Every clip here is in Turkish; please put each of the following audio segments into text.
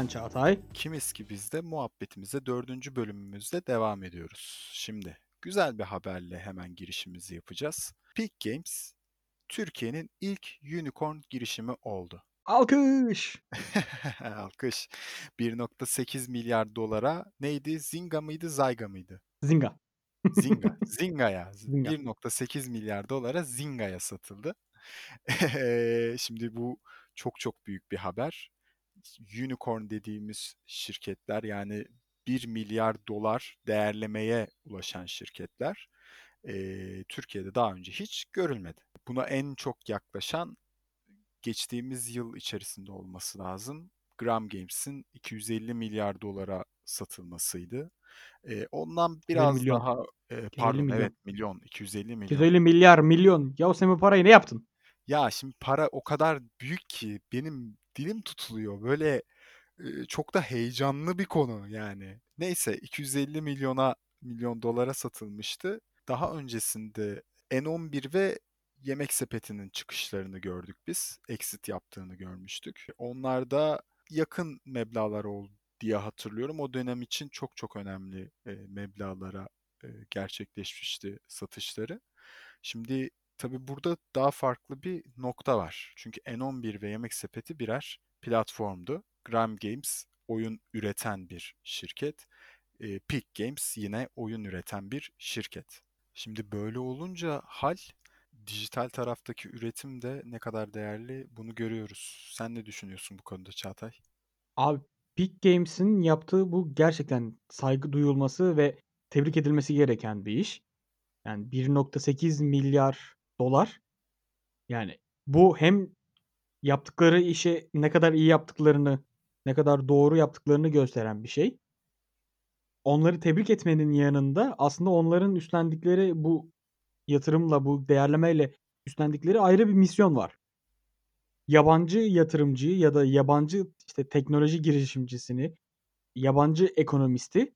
Ben Çağatay. Kimiz ki biz de muhabbetimize dördüncü bölümümüzde devam ediyoruz. Şimdi güzel bir haberle hemen girişimizi yapacağız. Peak Games, Türkiye'nin ilk unicorn girişimi oldu. Alkış. Alkış. 1.8 milyar dolara neydi? Zynga mıydı, Zyga mıydı? Zynga. Zynga. Zynga'ya. Zynga. 1.8 milyar dolara Zynga'ya satıldı. Şimdi bu çok çok büyük bir haber. Unicorn dediğimiz şirketler yani 1 milyar dolar değerlemeye ulaşan şirketler eee, Türkiye'de daha önce hiç görülmedi. Buna en çok yaklaşan geçtiğimiz yıl içerisinde olması lazım. Gram Games'in 250 milyar dolara satılmasıydı. Eee, ondan 250 biraz milyon. daha 250 pardon milyon. evet milyon 250 milyon. 250 milyar, milyon. Ya sen bu parayı ne yaptın? Ya şimdi para o kadar büyük ki benim dilim tutuluyor. Böyle çok da heyecanlı bir konu yani. Neyse 250 milyona milyon dolara satılmıştı. Daha öncesinde N11 ve Yemek Sepeti'nin çıkışlarını gördük biz. Exit yaptığını görmüştük. Onlar da yakın meblağlar oldu diye hatırlıyorum. O dönem için çok çok önemli e, meblağlara gerçekleşmişti satışları. Şimdi tabii burada daha farklı bir nokta var. Çünkü N11 ve Yemek Sepeti birer platformdu. Gram Games oyun üreten bir şirket. E, Peak Games yine oyun üreten bir şirket. Şimdi böyle olunca hal dijital taraftaki üretim de ne kadar değerli bunu görüyoruz. Sen ne düşünüyorsun bu konuda Çağatay? Abi Peak Games'in yaptığı bu gerçekten saygı duyulması ve tebrik edilmesi gereken bir iş. Yani 1.8 milyar dolar. Yani bu hem yaptıkları işi ne kadar iyi yaptıklarını, ne kadar doğru yaptıklarını gösteren bir şey. Onları tebrik etmenin yanında aslında onların üstlendikleri bu yatırımla, bu değerlemeyle üstlendikleri ayrı bir misyon var. Yabancı yatırımcıyı ya da yabancı işte teknoloji girişimcisini, yabancı ekonomisti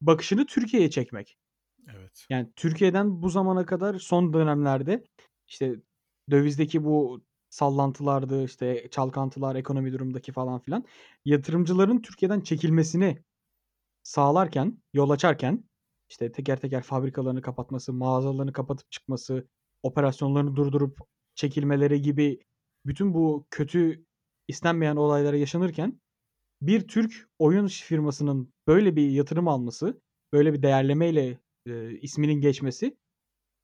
bakışını Türkiye'ye çekmek. Evet. Yani Türkiye'den bu zamana kadar son dönemlerde işte dövizdeki bu sallantılardı, işte çalkantılar, ekonomi durumundaki falan filan yatırımcıların Türkiye'den çekilmesini sağlarken, yol açarken işte teker teker fabrikalarını kapatması, mağazalarını kapatıp çıkması, operasyonlarını durdurup çekilmeleri gibi bütün bu kötü istenmeyen olaylara yaşanırken bir Türk oyun firmasının böyle bir yatırım alması, böyle bir değerlemeyle e, isminin geçmesi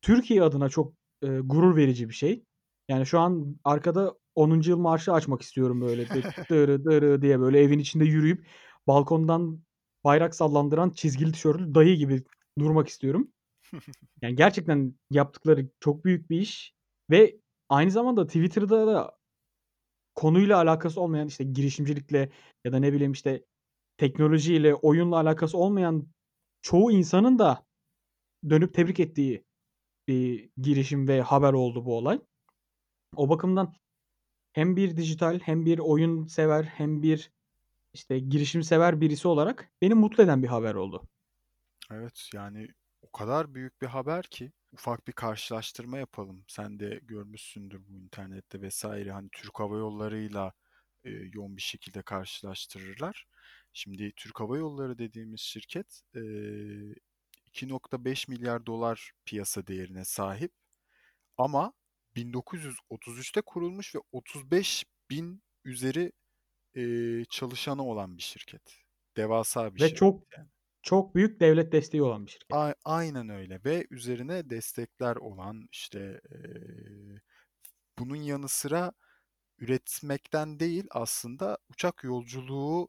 Türkiye adına çok e, gurur verici bir şey. Yani şu an arkada 10. yıl marşı açmak istiyorum böyle dı- dırı dırı diye böyle evin içinde yürüyüp balkondan bayrak sallandıran çizgili tişörtlü dayı gibi durmak istiyorum. Yani gerçekten yaptıkları çok büyük bir iş ve aynı zamanda Twitter'da da konuyla alakası olmayan işte girişimcilikle ya da ne bileyim işte teknolojiyle, oyunla alakası olmayan çoğu insanın da dönüp tebrik ettiği bir girişim ve haber oldu bu olay. O bakımdan hem bir dijital hem bir oyun sever hem bir işte girişim sever birisi olarak beni mutlu eden bir haber oldu. Evet yani o kadar büyük bir haber ki ufak bir karşılaştırma yapalım. Sen de görmüşsündür bu internette vesaire hani Türk Hava Yolları'yla e, yoğun bir şekilde karşılaştırırlar. Şimdi Türk Hava Yolları dediğimiz şirket e, 2.5 milyar dolar piyasa değerine sahip ama 1933'te kurulmuş ve 35 bin üzeri e, çalışanı olan bir şirket. Devasa bir Ve şirket çok yani. çok büyük devlet desteği olan bir şirket. A- aynen öyle ve üzerine destekler olan işte eee, bunun yanı sıra üretmekten değil aslında uçak yolculuğu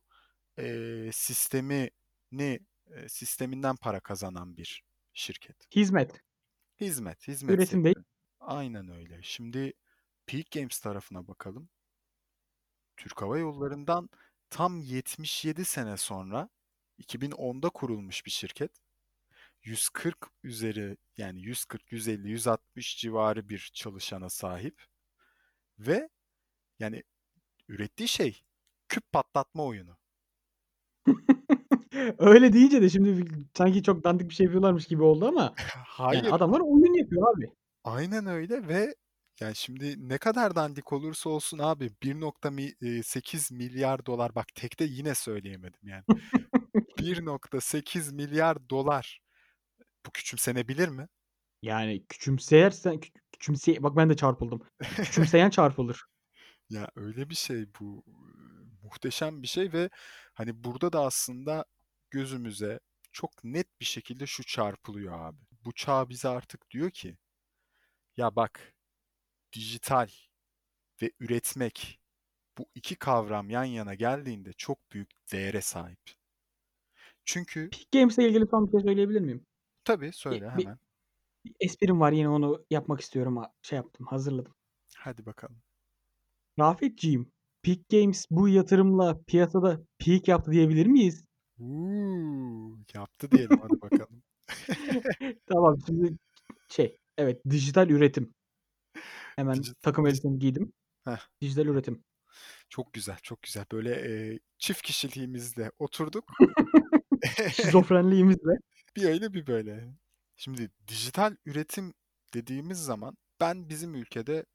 eee, sistemini sisteminden para kazanan bir şirket. Hizmet, Hizmet, hizmet üretim değil. Aynen öyle. Şimdi Peak Games tarafına bakalım. Türk Hava Yolları'ndan tam 77 sene sonra 2010'da kurulmuş bir şirket. 140 üzeri yani 140, 150, 160 civarı bir çalışana sahip ve yani ürettiği şey küp patlatma oyunu. Öyle deyince de şimdi sanki çok dandik bir şey yapıyorlarmış gibi oldu ama yani Hayır, adamlar oyun yapıyor abi. aynen öyle ve Yani şimdi ne kadar dandik olursa olsun abi 1.8 milyar dolar bak tekte yine söyleyemedim yani. 1.8 milyar dolar bu küçümsenebilir mi? Yani küçümseyersen kü küçümseye bak ben de çarpıldım. Küçümseyen çarpılır. Ya öyle bir şey bu muhteşem bir şey ve hani burada da aslında gözümüze çok net bir şekilde şu çarpılıyor abi. Bu çağ bize artık diyor ki ya bak dijital ve üretmek bu iki kavram yan yana geldiğinde çok büyük değere sahip. Çünkü Peak Games'le ilgili son bir şey söyleyebilir miyim? tabii söyle bir hemen. bir esprim var yine onu yapmak istiyorum. Şey yaptım, hazırladım. Hadi bakalım. Rafetciğim, Peak Games bu yatırımla piyasada peak yaptı diyebilir miyiz? Uuu, yaptı diyelim hadi bakalım. Tamam şimdi şey, evet dijital üretim. Hemen Dijit takım elbisemi giydim. Heh. Dijital üretim. Çok güzel, çok güzel. Böyle, eee, çift kişiliğimizle oturduk. Şizofrenliğimizle. Bir öyle bir böyle. Şimdi dijital üretim dediğimiz zaman ben bizim ülkede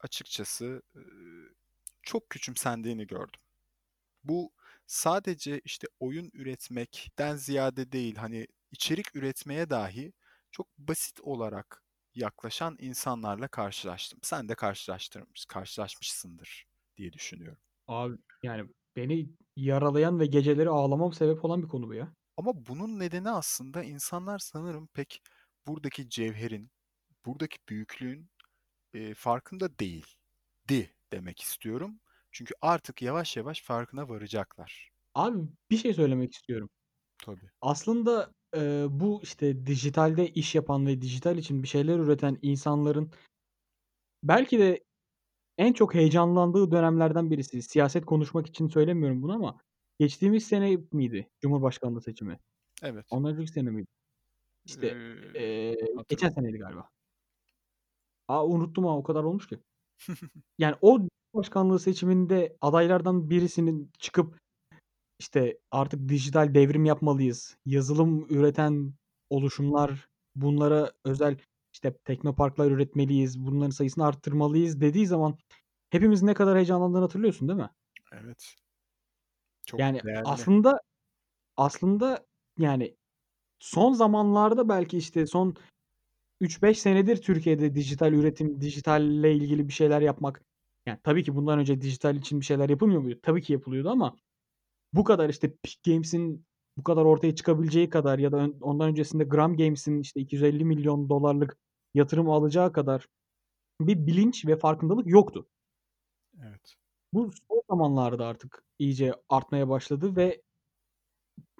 açıkçası, ııı, çok küçümsendiğini gördüm. Bu sadece, işte, oyun üretmekten ziyade değil, hani, içerik üretmeye dahi çok basit olarak yaklaşan insanlarla karşılaştım. Sen de karşılaştırmış karşılaşmışsındır diye düşünüyorum. Abi, yani beni yaralayan ve geceleri ağlamama sebep olan bir konu bu ya. Ama bunun nedeni aslında insanlar sanırım pek buradaki cevherin, buradaki büyüklüğün, eee, farkında değildi demek istiyorum. Çünkü artık yavaş yavaş farkına varacaklar. Abi bir şey söylemek istiyorum. Tabii. Aslında, eee, bu, işte, dijitalde iş yapan ve dijital için bir şeyler üreten insanların belki de en çok heyecanlandığı dönemlerden birisi. Siyaset konuşmak için söylemiyorum bunu ama geçtiğimiz sene miydi cumhurbaşkanlığı seçimi? Evet. Ondan önceki sene miydi? İşte, Eee, eee, geçen seneydi galiba. A, unuttum ha, o kadar olmuş ki. Yani o cumhurbaşkanlığı seçiminde adaylardan birisinin çıkıp, işte, "Artık dijital devrim yapmalıyız. Yazılım üreten oluşumlar, bunlara özel, işte, teknoparklar üretmeliyiz. Bunların sayısını arttırmalıyız." dediği zaman hepimizin ne kadar heyecanlandığını hatırlıyorsun değil mi? Evet. Çok Yani değerli. aslında aslında, yani, son zamanlarda belki, işte, son 3-5 senedir Türkiye'de dijital üretim, dijitalle ilgili bir şeyler yapmak yani, tabii ki bundan önce dijital için bir şeyler yapılmıyor muydu? Tabii ki yapılıyordu ama bu kadar, işte, Peak Games'in bu kadar ortaya çıkabileceği kadar ya da ön ondan öncesinde Gram Games'in, işte, $250.000.000'lık yatırım alacağı kadar bir bilinç ve farkındalık yoktu. Evet. Bu son zamanlarda artık iyice artmaya başladı ve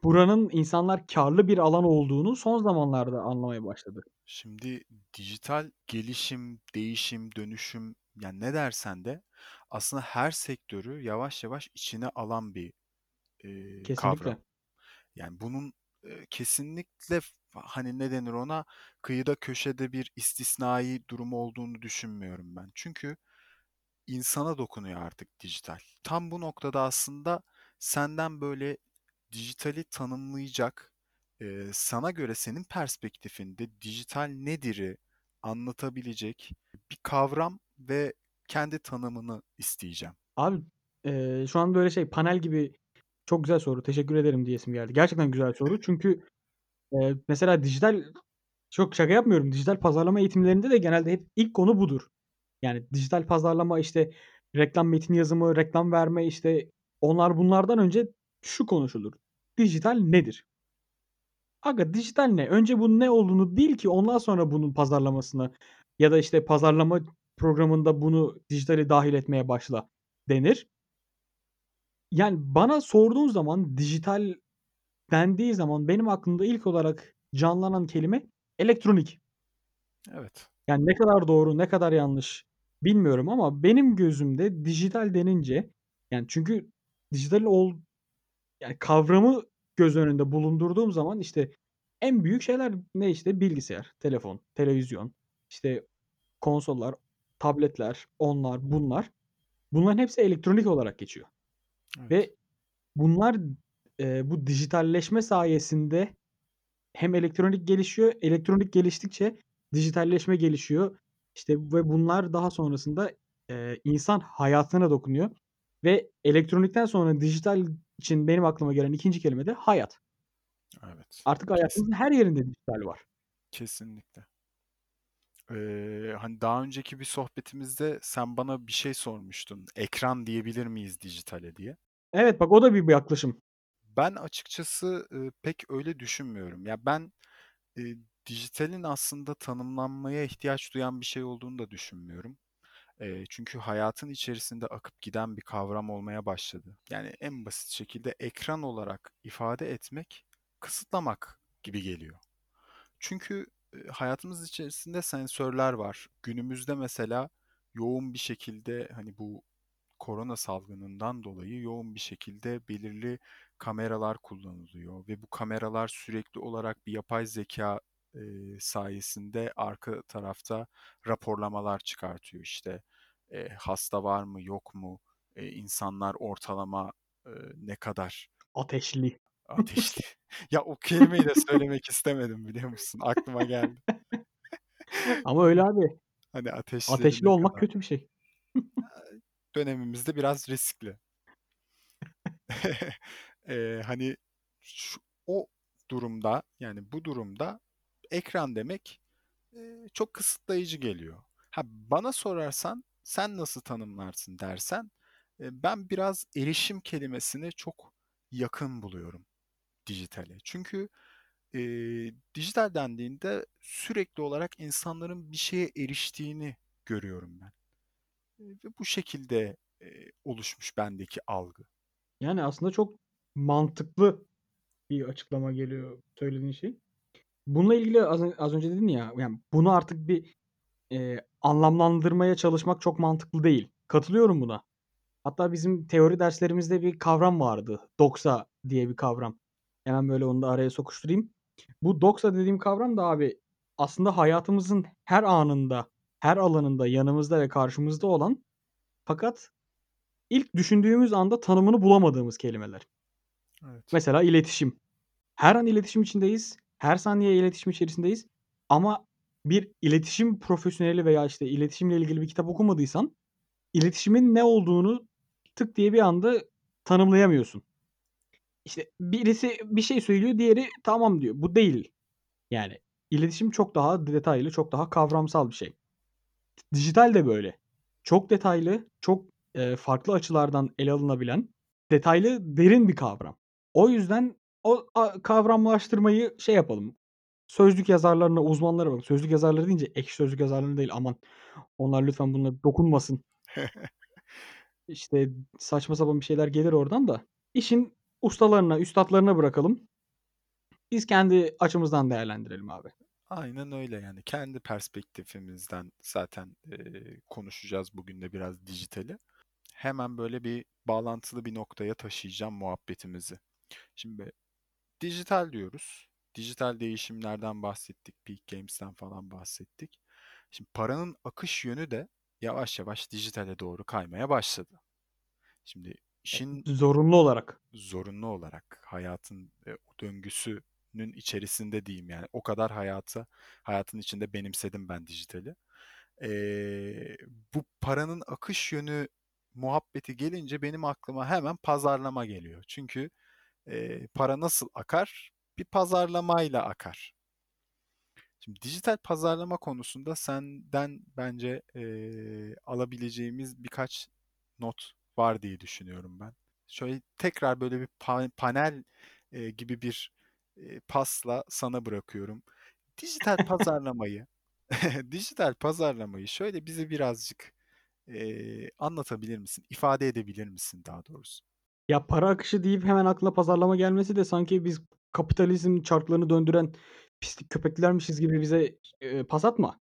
buranın insanlar kârlı bir alan olduğunu son zamanlarda anlamaya başladı. Şimdi dijital gelişim, değişim, dönüşüm, yani ne dersen de aslında her sektörü yavaş yavaş içine alan bir, eee, kavram. Yani bunun, eee, kesinlikle hani, ne denir ona, kıyıda köşede bir istisnai durum olduğunu düşünmüyorum ben. Çünkü insana dokunuyor artık dijital. Tam bu noktada aslında senden böyle dijitali tanımlayacak, eee, sana göre senin perspektifinde dijital nedir'i anlatabilecek bir kavram ve kendi tanımını isteyeceğim. Abi, eee, şu an böyle şey, panel gibi çok güzel soru, teşekkür ederim diyesim geldi. Gerçekten güzel soru çünkü, eee, mesela dijital çok şaka yapmıyorum, dijital pazarlama eğitimlerinde de genelde hep ilk konu budur. Yani dijital pazarlama, işte, reklam metni yazımı, reklam verme, işte, onlar bunlardan önce şu konuşulur: Dijital nedir? Aga dijital ne? Önce bunun ne olduğunu bil ki ondan sonra bunun pazarlamasını ya da, işte, pazarlama programında bunu dijitali dâhil etmeye başla denir. Yani, bana sorduğun zaman dijital dendiği zaman benim aklımda ilk olarak canlanan kelime elektronik. Evet. Yani, ne kadar doğru, ne kadar yanlış bilmiyorum ama benim gözümde dijital denince, yani, çünkü dijital ol yani, kavramı göz önünde bulundurduğum zaman, işte, en büyük şeyler ne, işte? Bilgisayar, telefon, televizyon, işte, konsollar, tabletler, onlar, bunlar. Bunların hepsi elektronik olarak geçiyor Evet. ve bunlar, eee, bu dijitalleşme sayesinde hem elektronik gelişiyor, elektronik geliştikçe dijitalleşme gelişiyor. İşte ve bunlar daha sonrasında, eee, insan hayatına dokunuyor ve elektronikten sonra dijital için benim aklıma gelen 2'nci kelime de hayat. Evet, Artık hayatımızın her yerinde dijital var. Kesinlikle. Eee, hani, daha önceki bir sohbetimizde sen bana bir şey sormuştun. "Ekran diyebilir miyiz dijitale?" diye. Evet, bak o da bir bir yaklaşım. Ben açıkçası, ııı, pek öyle düşünmüyorum. Ya, ben, eee, dijitalin aslında tanımlanmaya ihtiyaç duyan bir şey olduğunu da düşünmüyorum. Eee, çünkü hayatın içerisinde akıp giden bir kavram olmaya başladı. Yani en basit şekilde ekran olarak ifade etmek, kısıtlamak gibi geliyor. Çünkü, hayatımız içerisinde sensörler var. Günümüzde mesela yoğun bir şekilde, hani, bu korona salgınından dolayı yoğun bir şekilde belirli kameralar kullanılıyor ve bu kameralar sürekli olarak bir yapay zekâ, eee, sayesinde arka tarafta raporlamalar çıkartıyor. İşte, eee, hasta var mı, yok mu, eee, insanlar ortalama, eee, ne kadar Ateşli. Ateşli. Ya, o kelimeyi de söylemek istemedim biliyor musun? Aklıma geldi. Ama öyle abi. Hani, Ateşli ne olmak kadar? kötü bir şey. Dönemimizde biraz riskli. Eee, hani, şu o durumda, yani bu durumda ekran demek, eee, çok kısıtlayıcı geliyor. Ha, bana sorarsan, "Sen nasıl tanımlarsın?" dersen, eee, ben biraz erişim kelimesini çok yakın buluyorum dijitale. Çünkü, eee, dijital dendiğinde sürekli olarak insanların bir şeye eriştiğini görüyorum ben. Eee, ve bu şekilde, eee, oluşmuş bendeki algı. Yani, aslında çok mantıklı bir açıklama geliyor söylediğin şey. Bununla ilgili az az önce dedin ya, yani, bunu artık bir, eee, anlamlandırmaya çalışmak çok mantıklı değil. Katılıyorum buna. Hatta bizim teori derslerimizde bir kavram vardı. Doksa diye bir kavram. Hemen böyle onu da araya sokuşturayım. Bu doksa dediğim kavram da abi aslında hayatımızın her anında, her alanında yanımızda ve karşımızda olan fakat ilk düşündüğümüz anda tanımını bulamadığımız kelimeler. Evet. Mesela iletişim. Her an iletişim içindeyiz. Her saniye iletişim içerisindeyiz ama bir iletişim profesyoneli veya, işte, iletişimle ilgili bir kitap okumadıysan iletişimin ne olduğunu tık diye bir anda tanımlayamıyorsun. İşte, birisi bir şey söylüyor, diğeri "tamam" diyor. Bu değil. Yani, iletişim çok daha detaylı, çok daha kavramsal bir şey. Dijital de böyle. Çok detaylı, çok, eee, farklı açılardan ele alınabilen, detaylı, derin bir kavram. O yüzden o a kavramlaştırmayı şey yapalım, sözlük yazarlarına, uzmanlara bak Sözlük yazarları deyince Ekşi Sözlük yazarlarına değil, aman. Onlar lütfen buna dokunmasın. İşte, saçma sapan bir şeyler gelir oradan da. İşin ustalarına, üstatlarına bırakalım. Biz kendi açımızdan değerlendirelim abi. Aynen öyle, yani. Kendi perspektifimizden zaten, eee, konuşacağız bugün de biraz dijitali. Hemen böyle bir bağlantılı bir noktaya taşıyacağım muhabbetimizi. Şimdi dijital diyoruz. Dijital değişimlerden bahsettik. Peak Games'ten falan bahsettik. Şimdi paranın akış yönü de yavaş yavaş dijitale doğru kaymaya başladı. Şimdi E işin zorunlu olarak. zorunlu olarak hayatın, o döngüsünün içerisinde diyeyim yani. O kadar hayata hayatın içinde benimsedim ben dijitali. Eee, bu paranın akış yönü muhabbeti gelince benim aklıma hemen pazarlama geliyor. Çünkü, eee, para nasıl akar? Bir pazarlamayla akar. Şimdi dijital pazarlama konusunda senden bence, eee, alabileceğimiz birkaç not var diye düşünüyorum ben. Şöyle tekrar böyle bir pa panel, eee, gibi bir, eee, pasla sana bırakıyorum. Dijital pazarlamayı dijital pazarlamayı şöyle bize birazcık, eee, anlatabilir misin? İfade edebilir misin daha doğrusu? Ya, para akışı deyip hemen aklına pazarlama gelmesi de sanki biz kapitalizm çarklarını döndüren pislik köpeklermişiz gibi bize, eee, pas atma.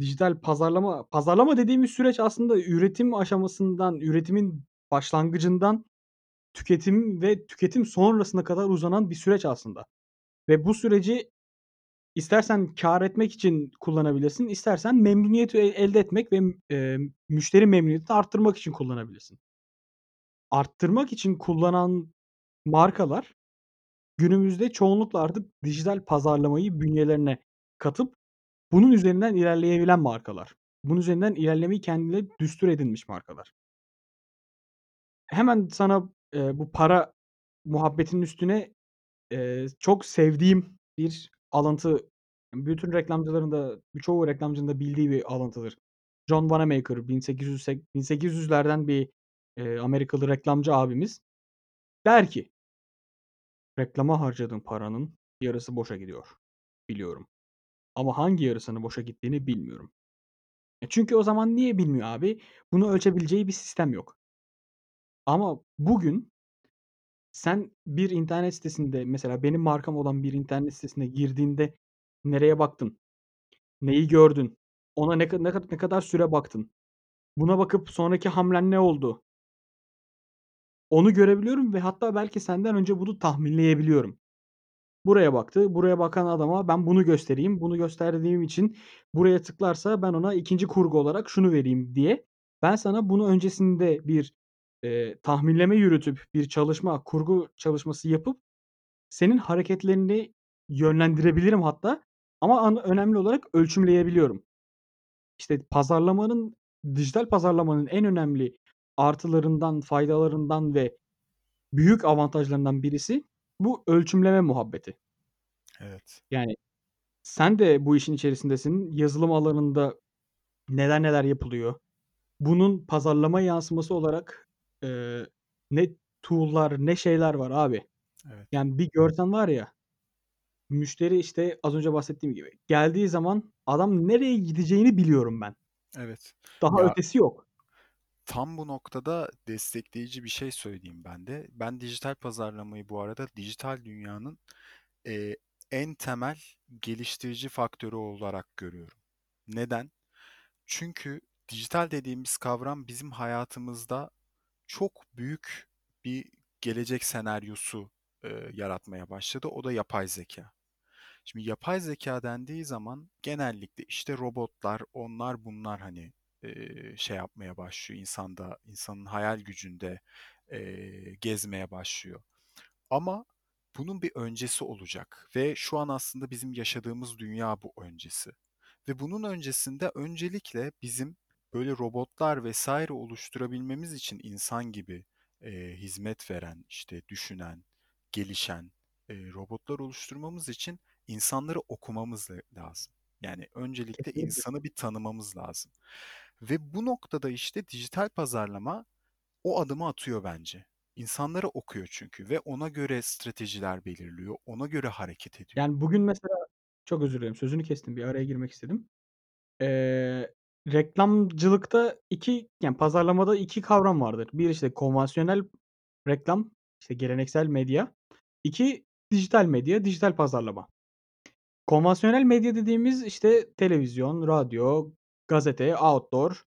Dijital pazarlama pazarlama dediğimiz süreç aslında üretim aşamasından, üretimin başlangıcından tüketim ve tüketim sonrasına kadar uzanan bir süreç aslında ve bu süreci istersen kâr etmek için kullanabilirsin, istersen memnuniyeti e elde etmek ve, eee, müşteri memnuniyetini arttırmak için kullanabilirsin. Arttırmak için kullanan markalar günümüzde çoğunlukla artık dijital pazarlamayı bünyelerine katıp bunun üzerinden ilerleyebilen markalar. bunun üzerinden ilerlemeyi kendine düstur edinmiş markalar. Hemen sana, eee, bu para muhabbetinin üstüne, eee, çok sevdiğim bir alıntı, bütün reklamcıların da birçoğu reklamcının da bildiği bir alıntıdır. John Wanamaker 1800'e 1800'lerden bir, eee, Amerikalı reklamcı abimiz der ki "Reklama harcadığım paranın yarısı boşa gidiyor. Biliyorum. Ama hangi yarısının boşa gittiğini bilmiyorum." E, çünkü o zaman niye bilmiyor abi? Bunu ölçebileceği bir sistem yok. Ama bugün sen bir internet sitesinde mesela benim markam olan bir internet sitesine girdiğinde nereye baktın? Neyi gördün? Ona ne ka ne ka ne kadar süre baktın? Buna bakıp sonraki hamlen ne oldu? Onu görebiliyorum ve hatta belki senden önce bunu tahminleyebiliyorum. Buraya baktı, buraya bakan adama ben bunu göstereyim, bunu gösterdiğim için buraya tıklarsa ben ona 2'nci kurgu olarak şunu vereyim diye ben sana bunu öncesinde bir, eee, tahminleme yürütüp, bir çalışma, kurgu çalışması yapıp senin hareketlerini yönlendirebilirim hatta ama an önemli olarak ölçümleyebiliyorum. İşte pazarlamanın, dijital pazarlamanın en önemli artılarından, faydalarından ve büyük avantajlarından birisi bu ölçümleme muhabbeti. Evet. Yani sen de bu işin içerisindesin. Yazılım alanında neler neler yapılıyor. Bunun pazarlama yansıması olarak, eee, ne tool'lar ne şeyler var abi. Evet. Yani bir görsen var ya, müşteri, işte, az önce bahsettiğim gibi geldiği zaman adam nereye gideceğini biliyorum ben. Evet. Daha Ya ötesi yok. Tam bu noktada destekleyici bir şey söyleyeyim ben de. Ben dijital pazarlamayı bu arada dijital dünyanın, eee, en temel geliştirici faktörü olarak görüyorum. Neden? Çünkü dijital dediğimiz kavram bizim hayatımızda çok büyük bir gelecek senaryosu, eee, yaratmaya başladı. O da yapay zeka. Şimdi yapay zeka dendiği zaman genellikle işte robotlar, onlar bunlar hani eee, şey yapmaya başlıyor insanda, insanın hayal gücünde eee, gezmeye başlıyor. Ama bunun bir öncesi olacak ve şu an aslında bizim yaşadığımız dünya bu öncesi. Ve bunun öncesinde öncelikle bizim böyle robotlar vesaire oluşturabilmemiz için insan gibi eee, hizmet veren, işte düşünen, gelişen eee, robotlar oluşturmamız için insanları okumamız la- lazım. Yani öncelikle Kesinlikle. insanı bir tanımamız lazım. Ve bu noktada işte dijital pazarlama o adımı atıyor bence. İnsanları okuyor çünkü ve ona göre stratejiler belirliyor, ona göre hareket ediyor. Yani bugün mesela çok özür dilerim, sözünü kestim, bir araya girmek istedim. Eee, reklamcılıkta 2 yani pazarlamada 2 kavram vardır. Bir işte konvansiyonel reklam, işte geleneksel medya. 2 dijital medya, dijital pazarlama. Konvansiyonel medya dediğimiz işte televizyon, radyo, gazete, outdoor,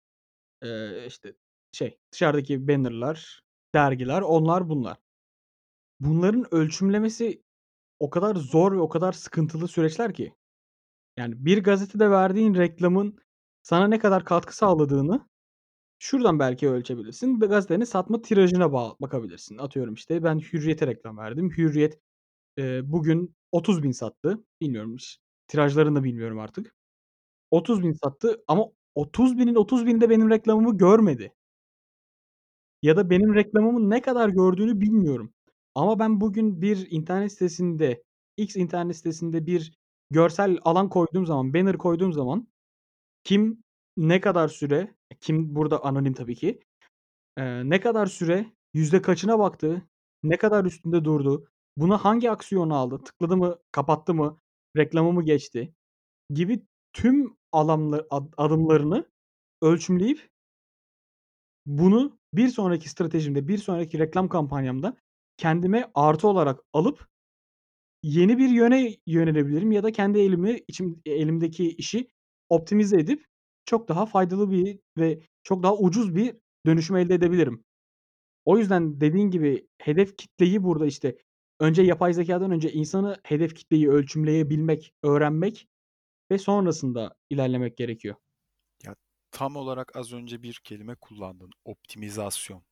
işte şey dışarıdaki banner'lar, dergiler, onlar bunlar. Bunların ölçümlemesi o kadar zor ve o kadar sıkıntılı süreçler ki. Yani bir gazetede verdiğin reklamın sana ne kadar katkı sağladığını şuradan belki ölçebilirsin. Gazetenin satma tirajına bağ bakabilirsin. Atıyorum, işte, ben Hürriyet'e reklam verdim. Hürriyet, eee, bugün 30.000 sattı. Bilmiyorum tirajlarını da bilmiyorum artık. 30.000 sattı ama 30.000'in 30.000'i de benim reklamımı görmedi. Ya da benim reklamımı ne kadar gördüğünü bilmiyorum. Ama ben bugün bir internet sitesinde, X internet sitesinde bir görsel alan koyduğum zaman, banner koyduğum zaman kim, ne kadar süre, kim burada anonim tabii ki, eee, ne kadar süre, yüzde kaçına baktı, ne kadar üstünde durdu, buna hangi aksiyonu aldı, tıkladı mı, kapattı mı, reklamı mı geçti gibi tüm alanla ad adımlarını ölçümleyip bunu bir sonraki stratejimde, bir sonraki reklam kampanyamda kendime artı olarak alıp yeni bir yöne yönelebilirim ya da kendi elimi içim elimdeki işi optimize edip çok daha faydalı bir ve çok daha ucuz bir dönüşüm elde edebilirim. O yüzden dediğin gibi hedef kitleyi burada, işte, önce yapay zekâdan önce insanı hedef kitleyi ölçümleyebilmek, öğrenmek ve sonrasında ilerlemek gerekiyor. Ya tam olarak az önce bir kelime kullandın, optimizasyon.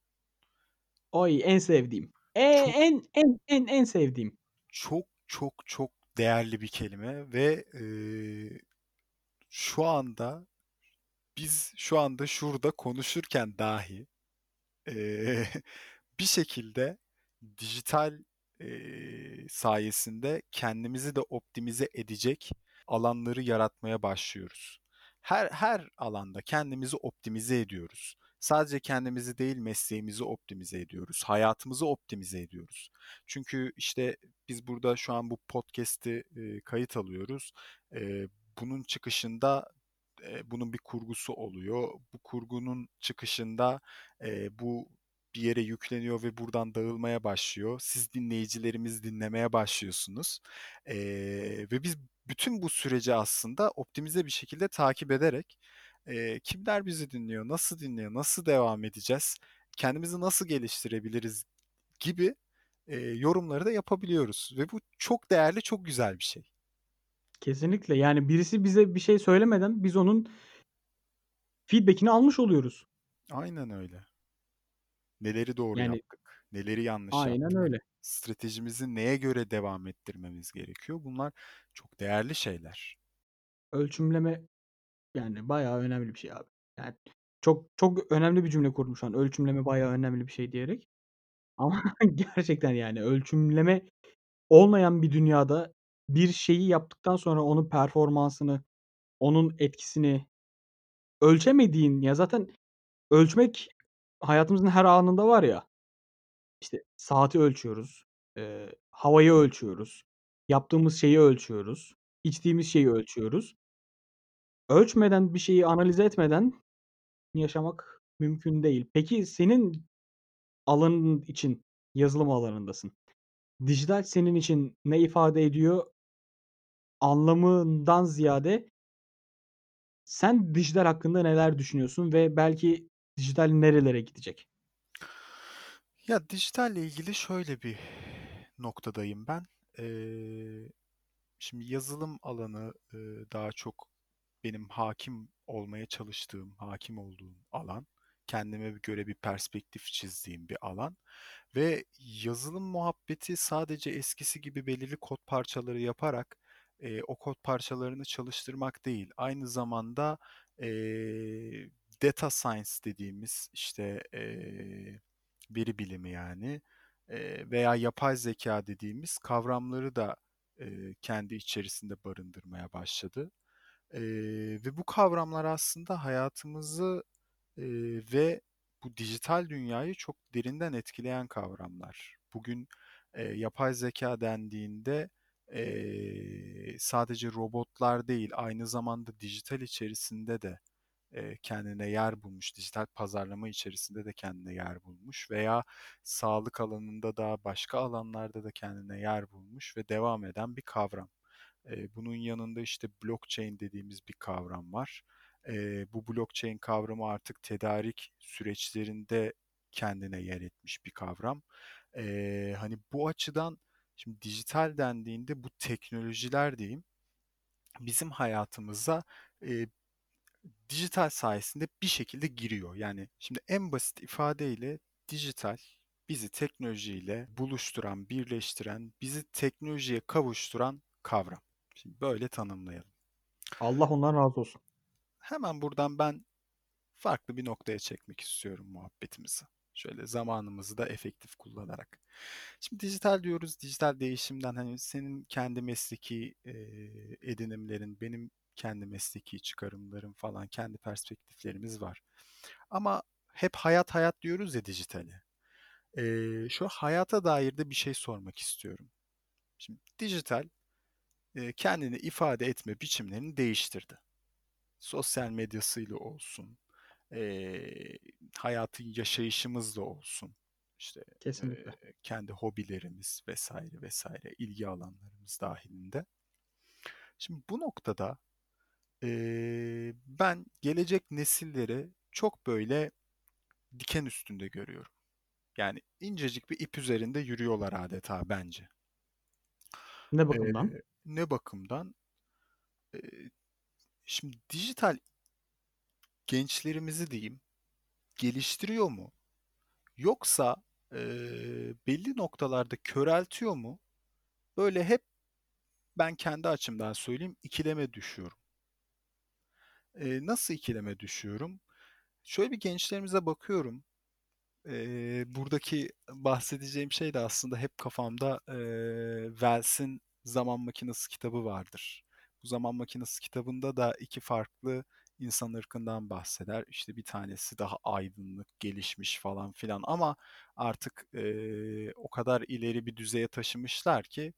Ay, en sevdiğim. Eee, Çok en en en en sevdiğim. çok çok çok değerli bir kelime ve eee, şu anda biz şu anda şurada konuşurken dahi eee, bir şekilde dijital eee, sayesinde kendimizi de optimize edecek alanları yaratmaya başlıyoruz. Her her alanda kendimizi optimize ediyoruz. Sadece kendimizi değil mesleğimizi optimize ediyoruz. Hayatımızı optimize ediyoruz. Çünkü işte biz burada şu an bu podcast'i e, kayıt alıyoruz. E, bunun çıkışında e, bunun bir kurgusu oluyor. Bu kurgunun çıkışında e, bu bir yere yükleniyor ve buradan dağılmaya başlıyor. Siz dinleyicilerimiz dinlemeye başlıyorsunuz. E, ve biz bütün bu süreci aslında optimize bir şekilde takip ederek e, kimler bizi dinliyor, nasıl dinliyor, nasıl devam edeceğiz, kendimizi nasıl geliştirebiliriz gibi e, yorumları da yapabiliyoruz. Ve bu çok değerli, çok güzel bir şey. Kesinlikle. Yani birisi bize bir şey söylemeden biz onun feedback'ini almış oluyoruz. Aynen öyle. Neleri doğru Yani yaptık, neleri yanlış aynen yaptık, öyle. stratejimizi neye göre devam ettirmemiz gerekiyor. Bunlar çok değerli şeyler. Ölçümleme yani bayağı önemli bir şey abi. Yani çok çok önemli bir cümle kurdum şu an. Ölçümleme bayağı önemli bir şey diyerek. Ama gerçekten yani ölçümleme olmayan bir dünyada bir şeyi yaptıktan sonra onun performansını, onun etkisini ölçemediğin ya zaten ölçmek hayatımızın her anında var ya. İşte saati ölçüyoruz, eee, havayı ölçüyoruz, yaptığımız şeyi ölçüyoruz, içtiğimiz şeyi ölçüyoruz. Ölçmeden, bir şeyi analiz etmeden yaşamak mümkün değil. Peki senin alanın için yazılım alanındasın. Dijital senin için ne ifade ediyor? Anlamından ziyade sen dijital hakkında neler düşünüyorsun ve belki dijital nerelere gidecek? Ya dijitalle ilgili şöyle bir noktadayım ben. Ee, şimdi yazılım alanı e, daha çok benim hakim olmaya çalıştığım, hakim olduğum alan. Kendime göre bir perspektif çizdiğim bir alan. Ve yazılım muhabbeti sadece eskisi gibi belirli kod parçaları yaparak e, o kod parçalarını çalıştırmak değil. Aynı zamanda e, data science dediğimiz işte e, veri bilimi yani e, veya yapay zeka dediğimiz kavramları da e, kendi içerisinde barındırmaya başladı. E, ve bu kavramlar aslında hayatımızı e, ve bu dijital dünyayı çok derinden etkileyen kavramlar. Bugün e, yapay zeka dendiğinde e, sadece robotlar değil, aynı zamanda dijital içerisinde de e, kendine yer bulmuş, dijital pazarlama içerisinde de kendine yer bulmuş veya sağlık alanında da başka alanlarda da kendine yer bulmuş ve devam eden bir kavram. E, bunun yanında işte blockchain dediğimiz bir kavram var. E, bu blockchain kavramı artık tedarik süreçlerinde kendine yer etmiş bir kavram. E, hani bu açıdan şimdi dijital dendiğinde bu teknolojiler diyeyim bizim hayatımıza e, dijital sayesinde bir şekilde giriyor. Yani şimdi en basit ifadeyle dijital bizi teknolojiyle buluşturan, birleştiren, bizi teknolojiye kavuşturan kavram. Şimdi böyle tanımlayalım. Allah ondan razı olsun. Hemen buradan ben farklı bir noktaya çekmek istiyorum muhabbetimizi. Şöyle zamanımızı da efektif kullanarak. Şimdi dijital diyoruz, dijital değişimden hani senin kendi mesleki e, edinimlerin, benim kendi mesleki çıkarımlarım falan, kendi perspektiflerimiz var. Ama hep hayat hayat diyoruz ya dijitale. E, şu hayata dair de bir şey sormak istiyorum. Şimdi dijital e, kendini ifade etme biçimlerini değiştirdi. Sosyal medyasıyla olsun, e, hayatı yaşayışımızla olsun. İşte e, Kesinlikle. kendi hobilerimiz vesaire vesaire ilgi alanlarımız dahilinde. Şimdi bu noktada e, ben gelecek nesilleri çok böyle diken üstünde görüyorum. Yani incecik bir ip üzerinde yürüyorlar adeta bence. Ne E, bakımdan? ne bakımdan? E, şimdi dijital gençlerimizi diyeyim geliştiriyor mu? Yoksa e, belli noktalarda köreltiyor mu? Böyle hep ben kendi açımdan söyleyeyim ikileme düşüyorum. Eee, nasıl ikileme düşüyorum? Şöyle bir gençlerimize bakıyorum. Eee, buradaki bahsedeceğim şey de aslında hep kafamda eee Wells'in Zaman Makinesi kitabı vardır. Bu Zaman Makinesi kitabında da iki farklı insan ırkından bahseder. İşte bir tanesi daha aydınlık, gelişmiş falan filan ama artık eee, o kadar ileri bir düzeye taşımışlar ki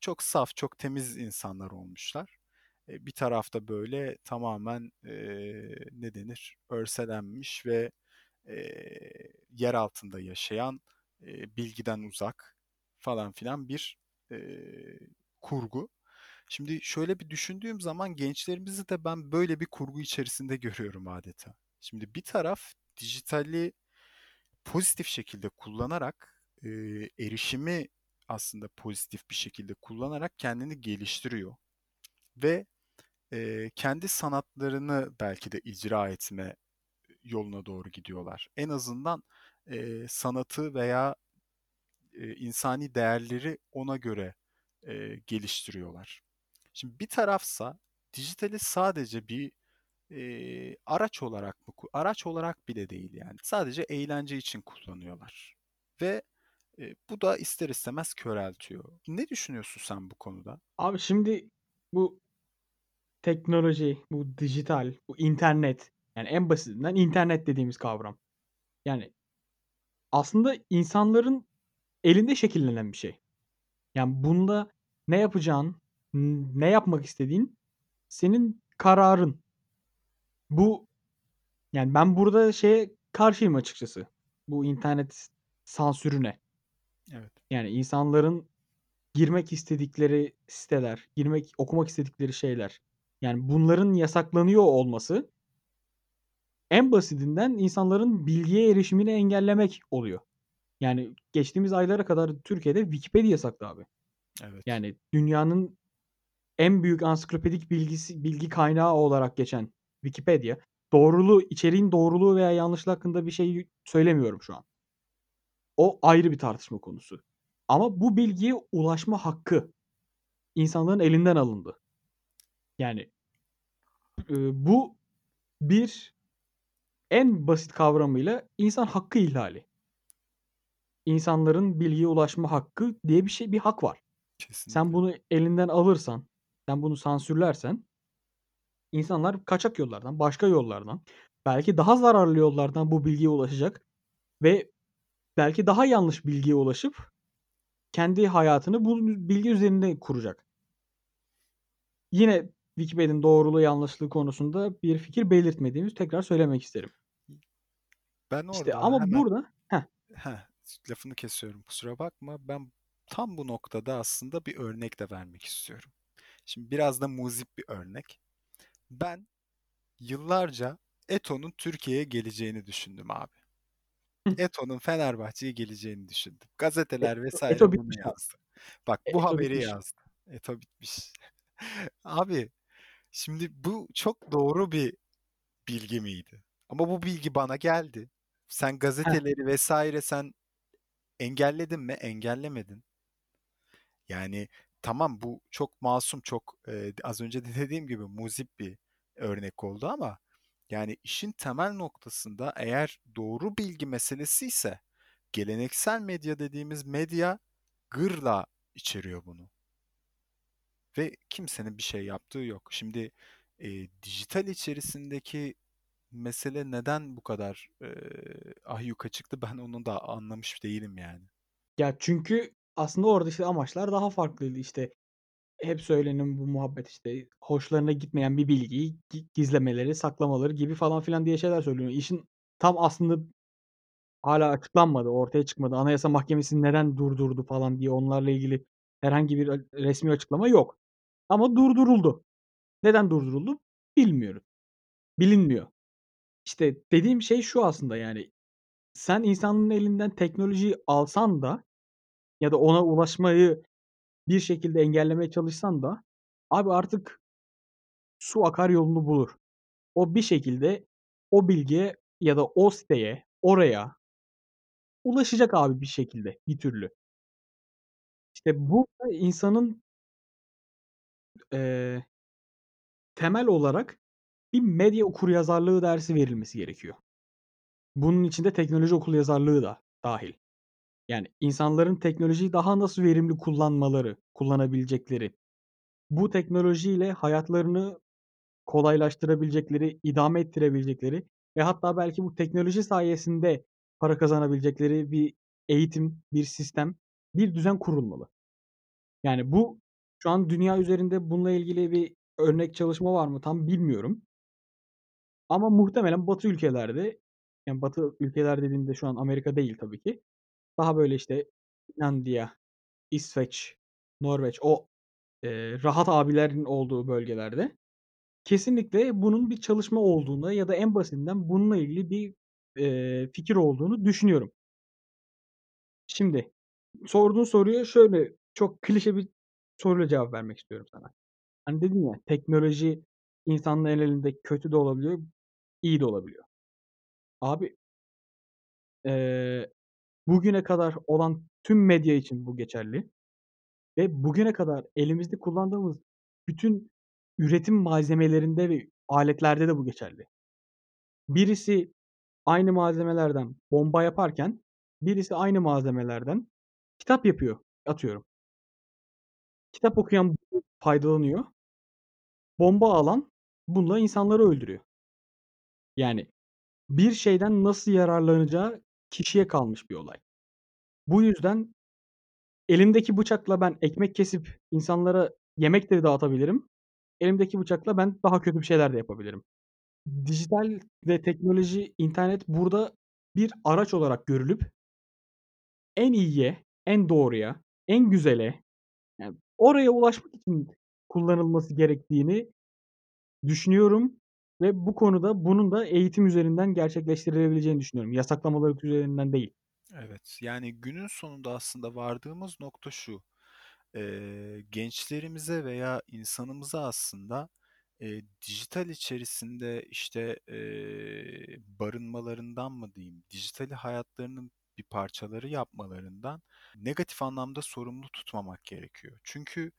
çok saf, çok temiz insanlar olmuşlar. E, bir tarafta böyle tamamen eee, ne denir? Örselenmiş ve eee, yer altında yaşayan, eee, bilgiden uzak falan filan bir eee, kurgu. Şimdi şöyle bir düşündüğüm zaman gençlerimizi de ben böyle bir kurgu içerisinde görüyorum adeta. Şimdi bir taraf dijitali pozitif şekilde kullanarak eee, erişimi aslında pozitif bir şekilde kullanarak kendini geliştiriyor ve eee, kendi sanatlarını belki de icra etme yoluna doğru gidiyorlar. En azından eee, sanatı veya eee, insani değerleri ona göre eee, geliştiriyorlar. Şimdi bir tarafsa dijitali sadece bir eee, araç olarak mı, araç olarak bile değil yani. Sadece eğlence için kullanıyorlar. Ve e, bu da ister istemez köreltiyor. Ne düşünüyorsun sen bu konuda? Abi şimdi bu teknoloji, bu dijital, bu internet yani en basitinden internet dediğimiz kavram. Yani aslında insanların elinde şekillenen bir şey. Yani bunda ne yapacağın, ne yapmak istediğin senin kararın. Bu yani ben burada şeye karşıyım açıkçası. Bu internet sansürüne. Evet. Yani insanların girmek istedikleri siteler, girmek okumak istedikleri şeyler. Yani bunların yasaklanıyor olması en basitinden insanların bilgiye erişimini engellemek oluyor. Yani geçtiğimiz aylara kadar Türkiye'de Wikipedia yasaktı abi. Evet. Yani dünyanın en büyük ansiklopedik bilgisi bilgi kaynağı olarak geçen Wikipedia doğruluğu, içeriğin doğruluğu veya yanlışlığı hakkında bir şey söylemiyorum şu an. O ayrı bir tartışma konusu. Ama bu bilgiye ulaşma hakkı insanların elinden alındı. Yani e, bu bir en basit kavramıyla insan hakkı ihlali. İnsanların bilgiye ulaşma hakkı diye bir şey, bir hak var. Sen Kesinlikle. bunu elinden alırsan, sen bunu sansürlersen insanlar kaçak yollardan, başka yollardan, belki daha zararlı yollardan bu bilgiye ulaşacak ve belki daha yanlış bilgiye ulaşıp kendi hayatını bu bilgi üzerinde kuracak. Yine Wikipedia'nın doğruluğu yanlışlığı konusunda bir fikir belirtmediğimizi tekrar söylemek isterim. Ben İşte orada ama hemen burada heh, heh, lafını kesiyorum kusura bakma. Ben tam bu noktada aslında bir örnek de vermek istiyorum. Şimdi biraz da muzip bir örnek. Ben yıllarca Eto'nun Türkiye'ye geleceğini düşündüm abi. Eto'nun Fenerbahçe'ye geleceğini düşündüm. Gazeteler Eto, Eto vesaire bunu bitmiş yazdı. Bak E- bu Eto haberi bitmiş. yazdı. Eto bitmiş. Abi şimdi bu çok doğru bir bilgi miydi? Ama bu bilgi bana geldi. Sen gazeteleri vesaire sen engelledin mi? Engellemedin. Yani tamam bu çok masum, çok e, az önce de dediğim gibi muzip bir örnek oldu ama yani işin temel noktasında eğer doğru bilgi meselesi ise geleneksel medya dediğimiz medya gırla içeriyor bunu ve kimsenin bir şey yaptığı yok. Şimdi e, dijital içerisindeki mesele neden bu kadar e, ayyuka çıktı ben onu da anlamış değilim yani. ya çünkü aslında orada işte amaçlar daha farklıydı. İşte hep söylenen bu muhabbet işte hoşlarına gitmeyen bir bilgiyi gi- gizlemeleri, saklamaları gibi falan filan diye şeyler söyleniyor. İşin tam aslında hala açıklanmadı, ortaya çıkmadı. Anayasa Mahkemesi neden durdurdu falan diye onlarla ilgili herhangi bir a- resmi açıklama yok. Ama durduruldu. Neden durduruldu? Bilmiyorum. Bilinmiyor. İşte dediğim şey şu aslında yani sen insanın elinden teknolojiyi alsan da ya da ona ulaşmayı bir şekilde engellemeye çalışsan da abi artık su akar yolunu bulur. O bir şekilde o bilgiye ya da o siteye, oraya ulaşacak abi bir şekilde, bir türlü. İşte bu insanın eee, temel olarak bir medya okuryazarlığı dersi verilmesi gerekiyor. Bunun içinde teknoloji okuryazarlığı da dâhil. Yani insanların teknolojiyi daha nasıl verimli kullanmaları, kullanabilecekleri, bu teknolojiyle hayatlarını kolaylaştırabilecekleri, idame ettirebilecekleri ve hatta belki bu teknoloji sayesinde para kazanabilecekleri bir eğitim, bir sistem, bir düzen kurulmalı. Yani bu şu an dünya üzerinde bununla ilgili bir örnek çalışma var mı tam bilmiyorum. Ama muhtemelen Batı ülkelerde, yani Batı ülkeler dediğimde şu an Amerika değil tabii ki. Daha böyle işte Finlandiya, İsveç, Norveç o, eee, rahat abilerin olduğu bölgelerde kesinlikle bunun bir çalışma olduğunu ya da en basitinden bununla ilgili bir, eee, fikir olduğunu düşünüyorum. Şimdi sorduğun soruya şöyle çok klişe bir soruyla cevap vermek istiyorum sana. Hani dedin ya, teknoloji insanların elinde kötü de olabiliyor, iyi de olabiliyor. Abi eee, bugüne kadar olan tüm medya için bu geçerli ve bugüne kadar elimizde kullandığımız bütün üretim malzemelerinde ve aletlerde de bu geçerli. Birisi aynı malzemelerden bomba yaparken birisi aynı malzemelerden kitap yapıyor, atıyorum. Kitap okuyan faydalanıyor. Bomba alan bununla insanları öldürüyor. Yani bir şeyden nasıl yararlanacağı kişiye kalmış bir olay. Bu yüzden elimdeki bıçakla ben ekmek kesip insanlara yemek de dağıtabilirim. Elimdeki bıçakla ben daha kötü bir şeyler de yapabilirim. Dijital ve teknoloji, internet burada bir araç olarak görülüp en iyiye, en doğruya, en güzele, yani oraya ulaşmak için kullanılması gerektiğini düşünüyorum ve bu konuda bunun da eğitim üzerinden gerçekleştirilebileceğini düşünüyorum. Yasaklamalar üzerinden değil. Evet, yani günün sonunda aslında vardığımız nokta şu. Eee, gençlerimize veya insanımıza aslında eee, dijital içerisinde işte eee, barınmalarından mı diyeyim, dijitali hayatlarının bir parçaları yapmalarından negatif anlamda sorumlu tutmamak gerekiyor. Çünkü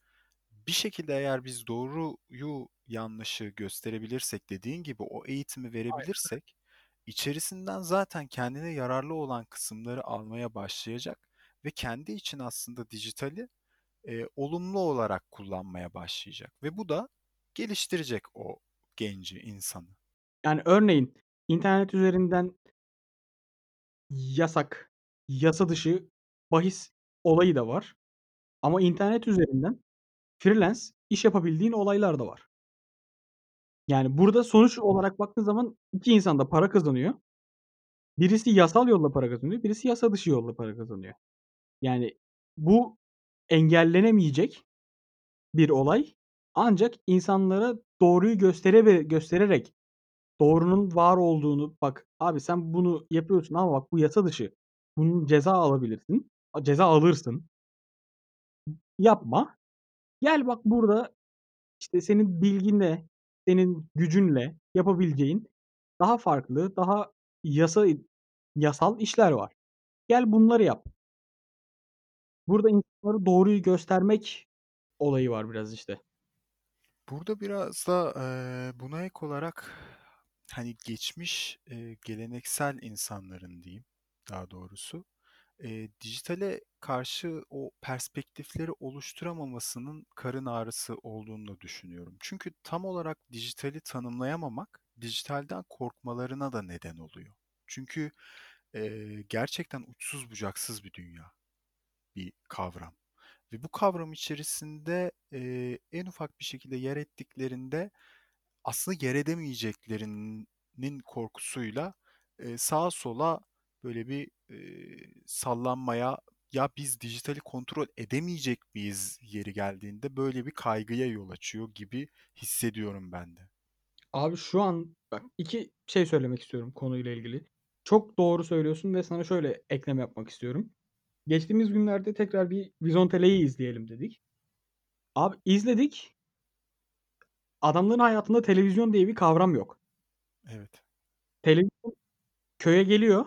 bir şekilde eğer biz doğruyu yanlışı gösterebilirsek, dediğin gibi o eğitimi verebilirsek, içerisinden zaten kendine yararlı olan kısımları almaya başlayacak ve kendi için aslında dijitali e, olumlu olarak kullanmaya başlayacak ve bu da geliştirecek o genci, insanı. Yani örneğin internet üzerinden yasak, yasa dışı bahis olayı da var. Ama internet üzerinden freelance iş yapabildiğin olaylar da var. Yani burada sonuç olarak baktığın zaman 2 insan da para kazanıyor. Birisi yasal yolla para kazanıyor, birisi yasa dışı yolla para kazanıyor. Yani bu engellenemeyecek bir olay. Ancak insanlara doğruyu göstere ve göstererek doğrunun var olduğunu, "Bak abi sen bunu yapıyorsun ama bak bu yasa dışı. Bunun ceza alabilirsin. A ceza alırsın." Yapma. Gel bak burada, işte, senin bilginle, senin gücünle yapabileceğin daha farklı, daha yasa yasal işler var. Gel bunları yap. Burada insanlara doğruyu göstermek olayı var biraz işte. Burada biraz da eee, buna ek olarak hani geçmiş eee, geleneksel insanların diyeyim daha doğrusu eee, dijitale karşı o perspektifleri oluşturamamasının karın ağrısı olduğunu da düşünüyorum. Çünkü tam olarak dijitali tanımlayamamak dijitalden korkmalarına da neden oluyor. Çünkü eee, gerçekten uçsuz bucaksız bir dünya, bir kavram. Ve bu kavram içerisinde eee, en ufak bir şekilde yer ettiklerinde aslında yer edemeyeceklerinin korkusuyla eee, sağa sola böyle bir eee, sallanmaya ya biz dijitali kontrol edemeyecek miyiz yeri geldiğinde böyle bir kaygıya yol açıyor gibi hissediyorum ben de. Abi şu an bak 2 şey söylemek istiyorum konuyla ilgili. Çok doğru söylüyorsun ve sana şöyle ekleme yapmak istiyorum. Geçtiğimiz günlerde tekrar bir Vizontele'yi izleyelim dedik. Abi izledik. Adamların hayatında televizyon diye bir kavram yok. Evet. Televizyon köye geliyor.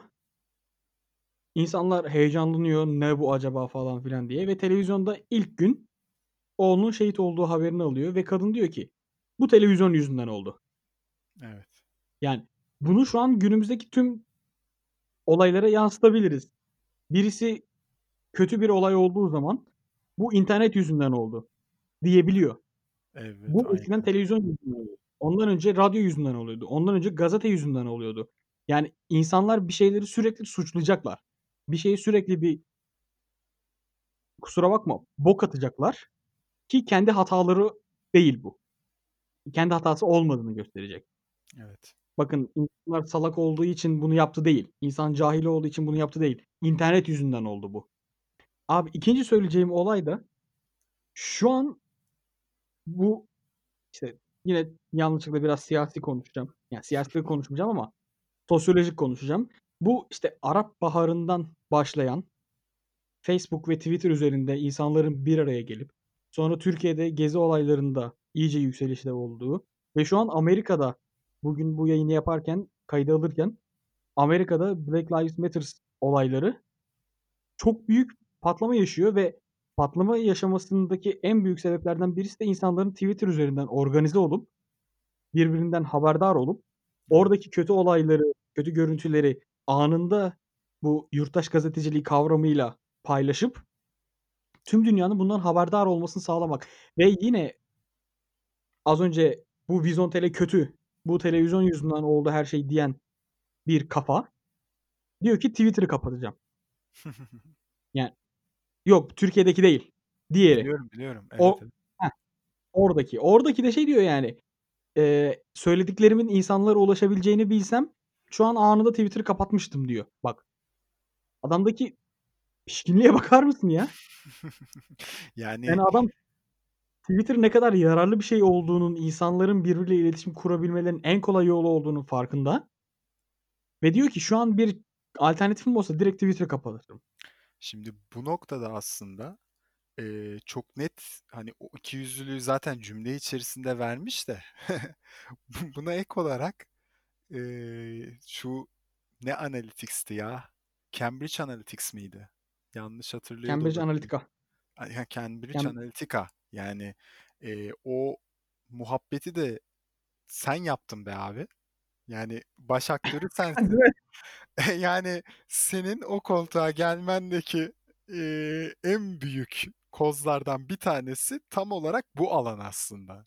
İnsanlar heyecanlanıyor. Ne bu acaba falan filan diye ve televizyonda ilk gün oğlunun şehit olduğu haberini alıyor ve kadın diyor ki bu televizyon yüzünden oldu. Evet. Yani bunu şu an günümüzdeki tüm olaylara yansıtabiliriz. Birisi kötü bir olay olduğu zaman bu internet yüzünden oldu diyebiliyor. Evet, Bu eskiden aynen. televizyon yüzünden oluyordu. Ondan önce radyo yüzünden oluyordu. Ondan önce gazete yüzünden oluyordu. Yani insanlar bir şeyleri sürekli suçlayacaklar. Bir şeyi sürekli bir kusura bakma bok atacaklar ki kendi hataları değil bu. Kendi hatası olmadığını gösterecek. Evet. Bakın insanlar salak olduğu için bunu yaptı değil. İnsan cahil olduğu için bunu yaptı değil. İnternet yüzünden oldu bu. Abi ikinci söyleyeceğim olay da şu an bu işte yine yanlışlıkla biraz siyasi konuşacağım. Yani siyasi konuşmayacağım ama sosyolojik konuşacağım. Bu işte Arap Baharı'ndan başlayan Facebook ve Twitter üzerinde insanların bir araya gelip sonra Türkiye'de gezi olaylarında iyice yükselişte olduğu ve şu an Amerika'da bugün bu yayını yaparken kayda alırken Amerika'da Black Lives Matter olayları çok büyük patlama yaşıyor ve patlama yaşamasındaki en büyük sebeplerden birisi de insanların Twitter üzerinden organize olup birbirinden haberdar olup oradaki kötü olayları, kötü görüntüleri anında bu yurttaş gazeteciliği kavramıyla paylaşıp tüm dünyanın bundan haberdar olmasını sağlamak ve yine az önce bu Vizontele kötü, bu televizyon yüzünden oldu her şey diyen bir kafa diyor ki Twitter'ı kapatacağım. Yani yok Türkiye'deki değil. Diğeri. Biliyorum, biliyorum. Evet, O evet. heh, oradaki. Oradaki de şey diyor yani eee, söylediklerimin insanlara ulaşabileceğini bilsem şu an anında Twitter'ı kapatmıştım diyor. Bak. Adamdaki pişkinliğe bakar mısın ya? Yani Yani adam Twitter ne kadar yararlı bir şey olduğunun, insanların birbiriyle iletişim kurabilmelerinin en kolay yolu olduğunun farkında. Ve diyor ki şu an bir alternatifim olsa direkt Twitter'ı kapatırım. Şimdi bu noktada aslında eee, çok net hani o ikiyüzlülüğü zaten cümle içerisinde vermiş de bu- buna ek olarak eee, şu ne Analytics'ti ya? Cambridge Analytics miydi? Yanlış hatırlıyor da Cambridge. Analytica. Ha, Cambridge Cam Analytica yani eee, o muhabbeti de sen yaptın be abi. Yani baş aktörü sensin. mi? Yani senin o koltuğa gelmendeki eee, en büyük kozlardan bir tanesi tam olarak bu alan aslında.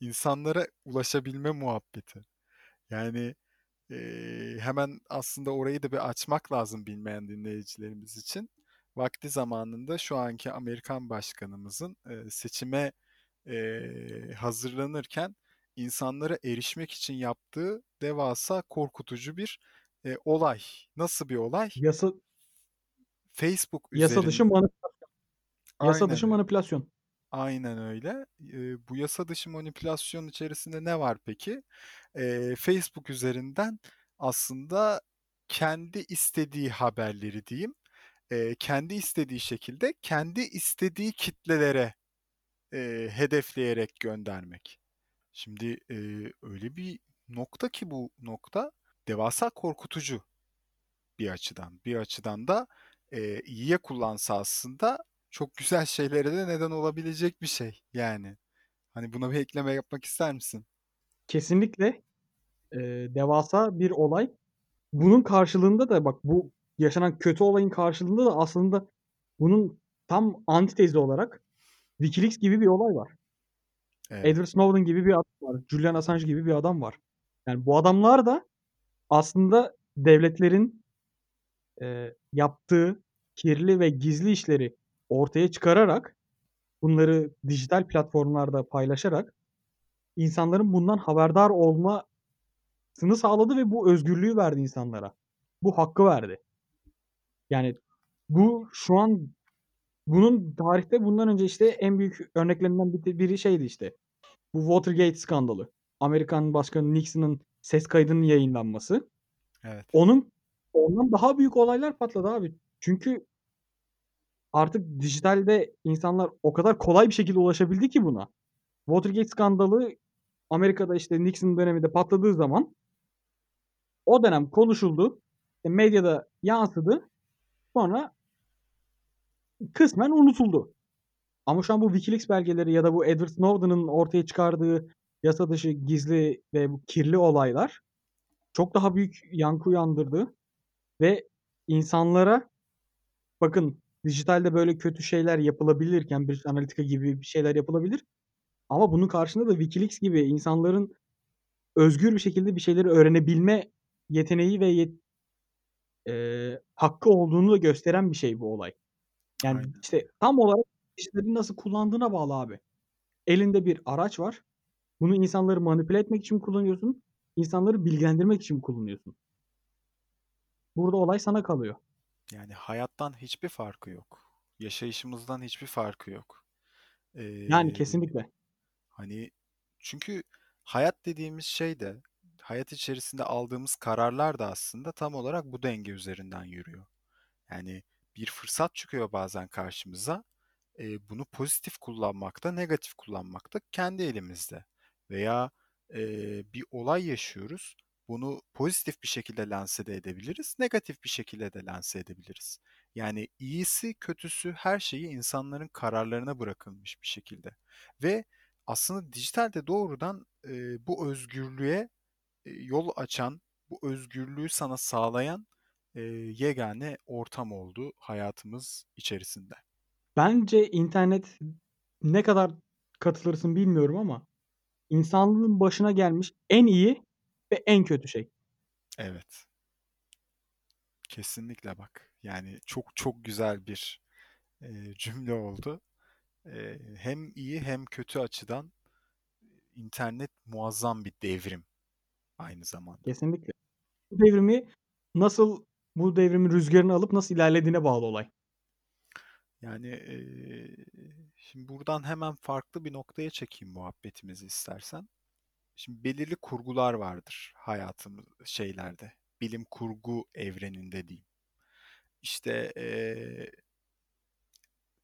İnsanlara ulaşabilme muhabbeti. Yani eee, hemen aslında orayı da bir açmak lazım bilmeyen dinleyicilerimiz için. Vakti zamanında şu anki Amerikan başkanımızın eee, seçime eee, hazırlanırken insanlara erişmek için yaptığı devasa korkutucu bir e, olay. Nasıl bir olay? Yasa Facebook yasa dışı üzerinde. manipülasyon. Yasa Aynen dışı manipülasyon. Aynen öyle. E, bu yasa dışı manipülasyon içerisinde ne var peki? E, Facebook üzerinden aslında kendi istediği haberleri diyeyim, e, kendi istediği şekilde kendi istediği kitlelere e, hedefleyerek göndermek. Şimdi e, öyle bir nokta ki bu nokta devasa korkutucu bir açıdan. Bir açıdan da e, iyiye kullansa aslında çok güzel şeylere de neden olabilecek bir şey yani. Hani buna bir ekleme yapmak ister misin? Kesinlikle eee, devasa bir olay. Bunun karşılığında da bak bu yaşanan kötü olayın karşılığında da aslında bunun tam antitezi olarak WikiLeaks gibi bir olay var. Evet. Edward Snowden gibi bir adam var. Julian Assange gibi bir adam var. Yani bu adamlar da aslında devletlerin eee, yaptığı kirli ve gizli işleri ortaya çıkararak bunları dijital platformlarda paylaşarak insanların bundan haberdar olmasını sağladı ve bu özgürlüğü verdi insanlara. Bu hakkı verdi. Yani bu şu an bunun tarihte bundan önce işte en büyük örneklerinden bir- biri şeydi işte. Bu Watergate skandalı. Amerikan Başkanı Nixon'ın ses kaydının yayınlanması. Evet. Onun ondan daha büyük olaylar patladı abi. Çünkü artık dijitalde insanlar o kadar kolay bir şekilde ulaşabildi ki buna. Watergate skandalı Amerika'da işte Nixon döneminde patladığı zaman o dönem konuşuldu. E, medyada yansıdı. Sonra kısmen unutuldu. Ama şu an bu WikiLeaks belgeleri ya da bu Edward Snowden'ın ortaya çıkardığı yasa dışı, gizli ve bu kirli olaylar çok daha büyük yankı uyandırdı ve insanlara bakın dijitalde böyle kötü şeyler yapılabilir, Cambridge Analytica gibi bir şeyler yapılabilir ama bunun karşında da WikiLeaks gibi insanların özgür bir şekilde bir şeyleri öğrenebilme yeteneği ve yet eee, hakkı olduğunu da gösteren bir şey bu olay. Yani, Aynen işte, tam olarak kişilerin nasıl kullandığına bağlı abi. Elinde bir araç var. Bunu insanları manipüle etmek için kullanıyorsun? İnsanları bilgilendirmek için kullanıyorsun? Burada olay sana kalıyor. Yani hayattan hiçbir farkı yok. Yaşayışımızdan hiçbir farkı yok. Yani Eee, kesinlikle. hani çünkü hayat dediğimiz şey de hayat içerisinde aldığımız kararlar da aslında tam olarak bu denge üzerinden yürüyor. Yani bir fırsat çıkıyor bazen karşımıza. E, bunu pozitif kullanmakta, negatif kullanmakta kendi elimizde. Veya e, bir olay yaşıyoruz. Bunu pozitif bir şekilde lanse de edebiliriz, negatif bir şekilde de lanse edebiliriz. Yani iyisi, kötüsü her şeyi insanların kararlarına bırakılmış bir şekilde. Ve aslında dijitalde doğrudan e, bu özgürlüğe e, yol açan, bu özgürlüğü sana sağlayan e, yegane ortam oldu hayatımız içerisinde. Bence internet ne kadar katılırsın bilmiyorum ama insanlığın başına gelmiş en iyi ve en kötü şey. Evet, kesinlikle bak. Yani çok çok güzel bir e, cümle oldu. E, hem iyi hem kötü açıdan internet muazzam bir devrim aynı zamanda. Kesinlikle. Bu devrimi nasıl bu devrimin rüzgarını alıp nasıl ilerlediğine bağlı olay. Yani e, şimdi buradan hemen farklı bir noktaya çekeyim muhabbetimizi istersen. Şimdi belirli kurgular vardır hayatımız şeylerde. Bilim kurgu evreninde diyeyim. İşte eee,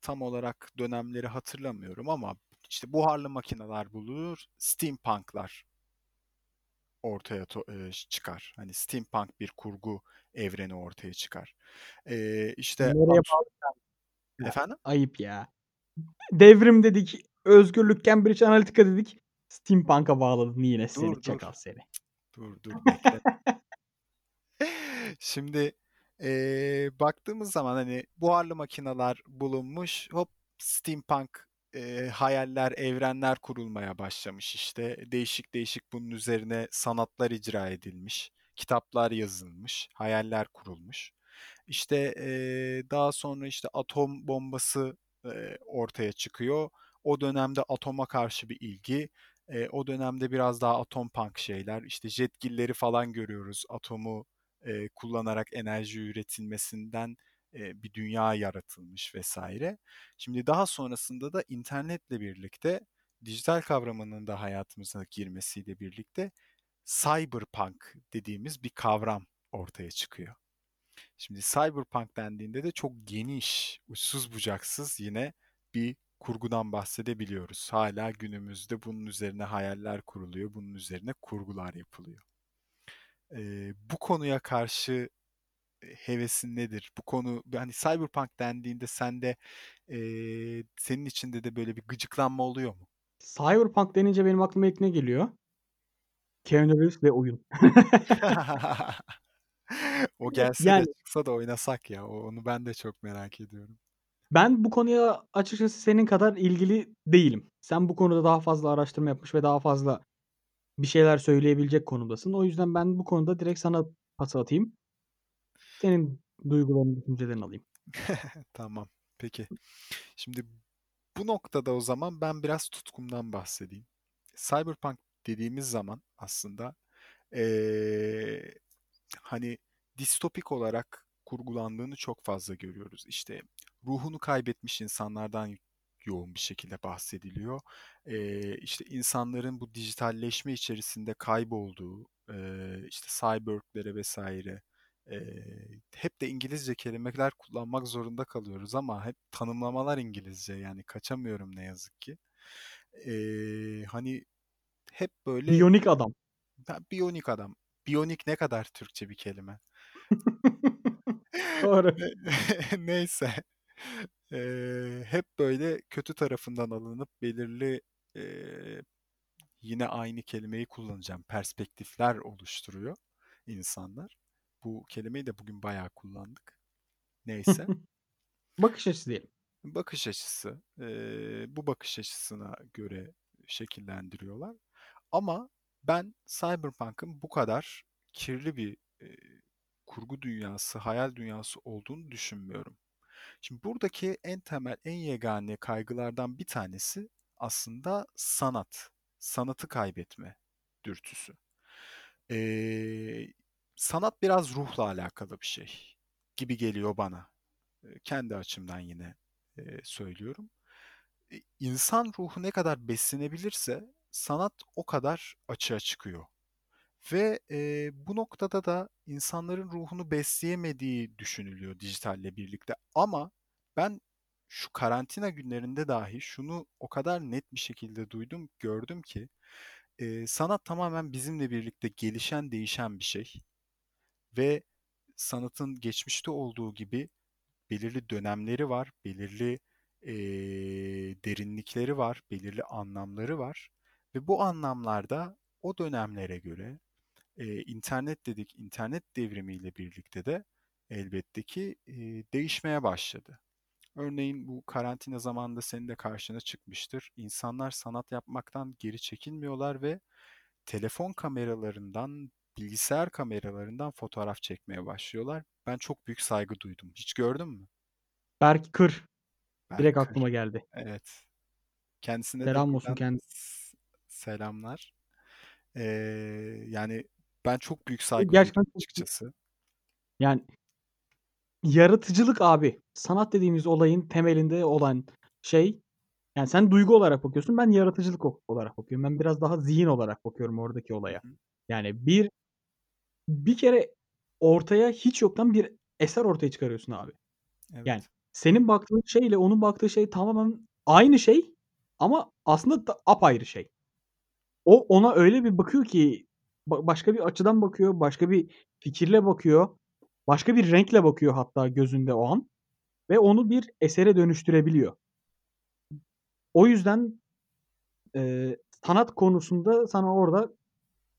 tam olarak dönemleri hatırlamıyorum ama işte buharlı makineler bulunur, steampunklar ortaya eee, çıkar. Hani steampunk bir kurgu evreni ortaya çıkar. Eee işte Nereye bağlı efendim? Ayıp ya. Devrim dedik, özgürlük, Cambridge Analytica dedik. Steampunk'a bağladın yine seni, Dur çakal dur. seni. Dur dur bekle. Şimdi eee, baktığımız zaman hani buharlı makineler bulunmuş, hop steampunk eee, hayaller, evrenler kurulmaya başlamış işte. Değişik değişik bunun üzerine sanatlar icra edilmiş, kitaplar yazılmış, hayaller kurulmuş. İşte eee, daha sonra işte atom bombası eee, ortaya çıkıyor. O dönemde atoma karşı bir ilgi. Eee, o dönemde biraz daha atom punk şeyler. İşte jetgilleri falan görüyoruz. Atomu eee, kullanarak enerji üretilmesinden eee, bir dünya yaratılmış vesaire. Şimdi daha sonrasında da internetle birlikte dijital kavramının da hayatımıza girmesiyle birlikte cyberpunk dediğimiz bir kavram ortaya çıkıyor. Şimdi cyberpunk dendiğinde de çok geniş, uçsuz bucaksız yine bir kurgudan bahsedebiliyoruz. Hala günümüzde bunun üzerine hayaller kuruluyor, bunun üzerine kurgular yapılıyor. Ee, bu konuya karşı hevesin nedir? Bu konu hani cyberpunk dendiğinde sende e, senin içinde de böyle bir gıcıklanma oluyor mu? Cyberpunk denince benim aklıma ilk ne geliyor? Keanu Reeves ve oyun. O gelse de Yani çıksa da oynasak ya. Onu ben de çok merak ediyorum. Ben bu konuya açıkçası senin kadar ilgili değilim. Sen bu konuda daha fazla araştırma yapmış ve daha fazla bir şeyler söyleyebilecek konumdasın. O yüzden ben bu konuda direkt sana pas atayım. Senin duygularını, düşüncelerini alayım. Tamam. Peki. Şimdi bu noktada o zaman ben biraz tutkumdan bahsedeyim. Cyberpunk dediğimiz zaman aslında eee, hani distopik olarak kurgulandığını çok fazla görüyoruz. İşte ruhunu kaybetmiş insanlardan yoğun bir şekilde bahsediliyor. Eee işte insanların bu dijitalleşme içerisinde kaybolduğu, eee, işte cyborglere vesaire eee, hep de İngilizce kelimeler kullanmak zorunda kalıyoruz ama hep tanımlamalar İngilizce yani kaçamıyorum ne yazık ki. Eee, hani hep böyle Biyonik adam. Ha, biyonik adam. Biyonik ne kadar Türkçe bir kelime. Doğru. Ne- Neyse. Eee, hep böyle kötü tarafından alınıp belirli eee, yine aynı kelimeyi kullanacağım. Perspektifler oluşturuyor insanlar. Bu kelimeyi de bugün bayağı kullandık. Neyse. Bakış açısı diyelim. Bakış açısı. eee, bu bakış açısına göre şekillendiriyorlar. Ama ben Cyberpunk'ın bu kadar kirli bir eee, kurgu dünyası, hayal dünyası olduğunu düşünmüyorum. Şimdi buradaki en temel, en yegane kaygılardan bir tanesi aslında sanat. Sanatı kaybetme dürtüsü. Ee, sanat biraz ruhla alakalı bir şey gibi geliyor bana. Kendi açımdan yine e, söylüyorum. İnsan ruhu ne kadar beslenebilirse sanat o kadar açığa çıkıyor. Ve e, bu noktada da insanların ruhunu besleyemediği düşünülüyor dijitalle birlikte. Ama ben şu karantina günlerinde dahi şunu o kadar net bir şekilde duydum, gördüm ki e, sanat tamamen bizimle birlikte gelişen, değişen bir şey. Ve sanatın geçmişte olduğu gibi belirli dönemleri var, belirli e, derinlikleri var, belirli anlamları var. Ve bu anlamlarda o dönemlere göre e, internet dedik, internet devrimiyle birlikte de elbette ki e, değişmeye başladı. Örneğin bu karantina zamanında senin de karşına çıkmıştır. İnsanlar sanat yapmaktan geri çekinmiyorlar ve telefon kameralarından, bilgisayar kameralarından fotoğraf çekmeye başlıyorlar. Ben çok büyük saygı duydum. Hiç gördün mü? Berk Kır direkt aklıma Berkır. geldi. Evet. Kendisine de Selam olsun buradan kendisine. s- selamlar. Ee, yani ben çok büyük saygı duydum Gerçekten çok açıkçası. yani yaratıcılık abi. Sanat dediğimiz olayın temelinde olan şey yani sen duygu olarak bakıyorsun. Ben yaratıcılık o- olarak bakıyorum. Ben biraz daha zihin olarak bakıyorum oradaki olaya. hı. Yani bir bir kere ortaya hiç yoktan bir eser ortaya çıkarıyorsun abi. Yani Evet. senin baktığın şeyle onun baktığı şey tamamen aynı şey ama aslında da apayrı şey. O ona öyle bir bakıyor ki ba- başka bir açıdan bakıyor, başka bir fikirle bakıyor, başka bir renkle bakıyor hatta gözünde o an ve onu bir esere dönüştürebiliyor. O yüzden eee, sanat konusunda sana orada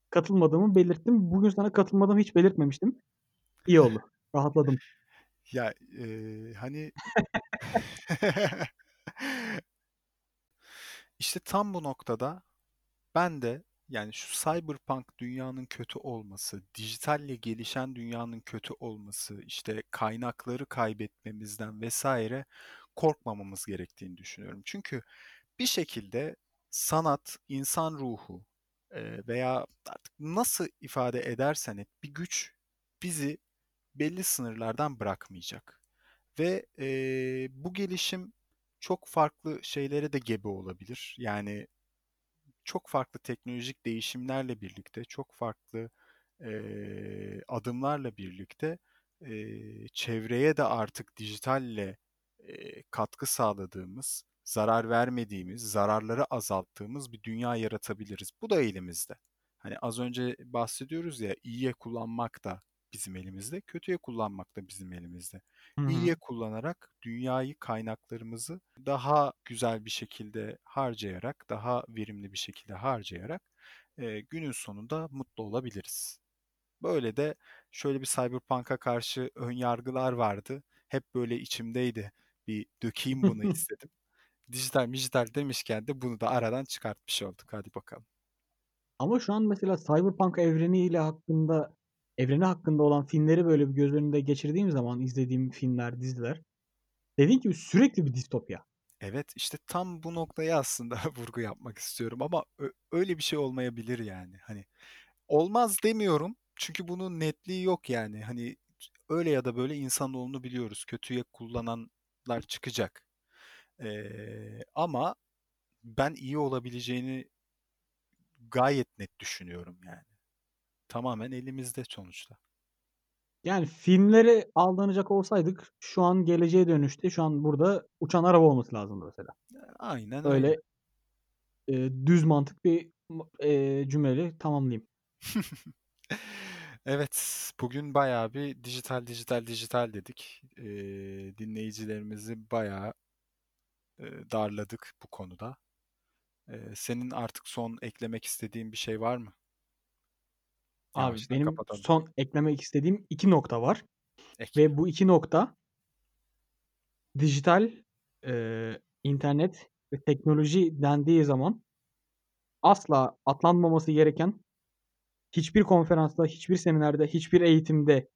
katılmadığımı belirttim. Bugün sana katılmadığımı hiç belirtmemiştim. İyi oldu. Rahatladım. Ya e, hani işte tam bu noktada ben de yani şu cyberpunk dünyanın kötü olması, dijitalle gelişen dünyanın kötü olması, işte kaynakları kaybetmemizden vesaire korkmamamız gerektiğini düşünüyorum. Çünkü bir şekilde sanat, insan ruhu veya artık nasıl ifade edersen et bir güç bizi belli sınırlardan bırakmayacak. Ve e, bu gelişim çok farklı şeylere de gebe olabilir. Yani çok farklı teknolojik değişimlerle birlikte, çok farklı eee, adımlarla birlikte eee, çevreye de artık dijitalle eee, katkı sağladığımız, zarar vermediğimiz, zararları azalttığımız bir dünya yaratabiliriz. Bu da elimizde. Hani az önce bahsediyoruz ya, iyiye kullanmak da bizim elimizde, kötüye kullanmak da bizim elimizde. Hı hı. İyiye kullanarak dünyayı, kaynaklarımızı daha güzel bir şekilde harcayarak, daha verimli bir şekilde harcayarak e, günün sonunda mutlu olabiliriz. Böyle de şöyle bir Cyberpunk'a karşı ön yargılar vardı. Hep böyle içimdeydi. Bir dökeyim bunu istedim. Dijital dijital demişken de bunu da aradan çıkartmış olduk. Hadi bakalım. Ama şu an mesela Cyberpunk evreniyle hakkında evreni hakkında olan filmleri böyle bir göz önünde geçirdiğim zaman izlediğim filmler, diziler dediğin gibi sürekli bir distopya. Evet, işte tam bu noktaya aslında vurgu yapmak istiyorum ama öyle bir şey olmayabilir yani. Hani olmaz demiyorum çünkü bunun netliği yok yani. Hani öyle ya da böyle insanoğlunu biliyoruz. Kötüye kullananlar çıkacak. Ee, ama ben iyi olabileceğini gayet net düşünüyorum yani. Tamamen elimizde sonuçta. Yani filmlere aldanacak olsaydık şu an geleceğe dönüşte şu an burada uçan araba olması lazımdı mesela. Aynen öyle. Öyle e, düz mantık bir e, cümleyle tamamlayayım. Evet, bugün bayağı bir dijital dijital dijital dedik. Ee, dinleyicilerimizi bayağı e, darladık bu konuda. Eee, senin artık son eklemek istediğin bir şey var mı? Abi Yavaştan benim kapatalım. son eklemek istediğim 2 nokta var Ekle. ve bu 2 nokta dijital, eee, internet ve teknoloji dendiği zaman asla atlanmaması gereken, hiçbir konferansta, hiçbir seminerde, hiçbir eğitimde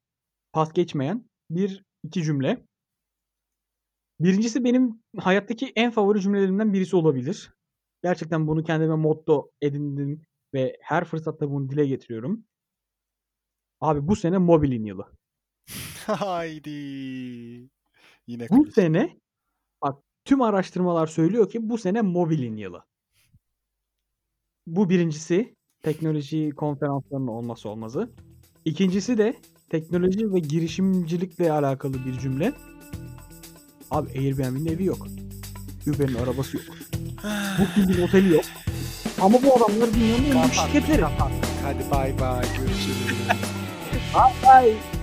pas geçmeyen bir 2 cümle. 1'incisi benim hayattaki en favori cümlelerimden birisi olabilir. Gerçekten bunu kendime motto edindim ve her fırsatta bunu dile getiriyorum. Abi bu sene mobilin yılı. Haydi. Yine Bu klişe. sene bak tüm araştırmalar söylüyor ki bu sene mobilin yılı. Bu 1'incisi teknoloji konferanslarının olmazsa olmazı. 2'ncisi de teknoloji ve girişimcilikle alakalı bir cümle. Abi Airbnb'nin evi yok. Uber'in arabası yok. Booking'in oteli yok. Ama bu adamlar dünyanın en büyük şirketleri. Hadi bay bay görüşürüz. All right.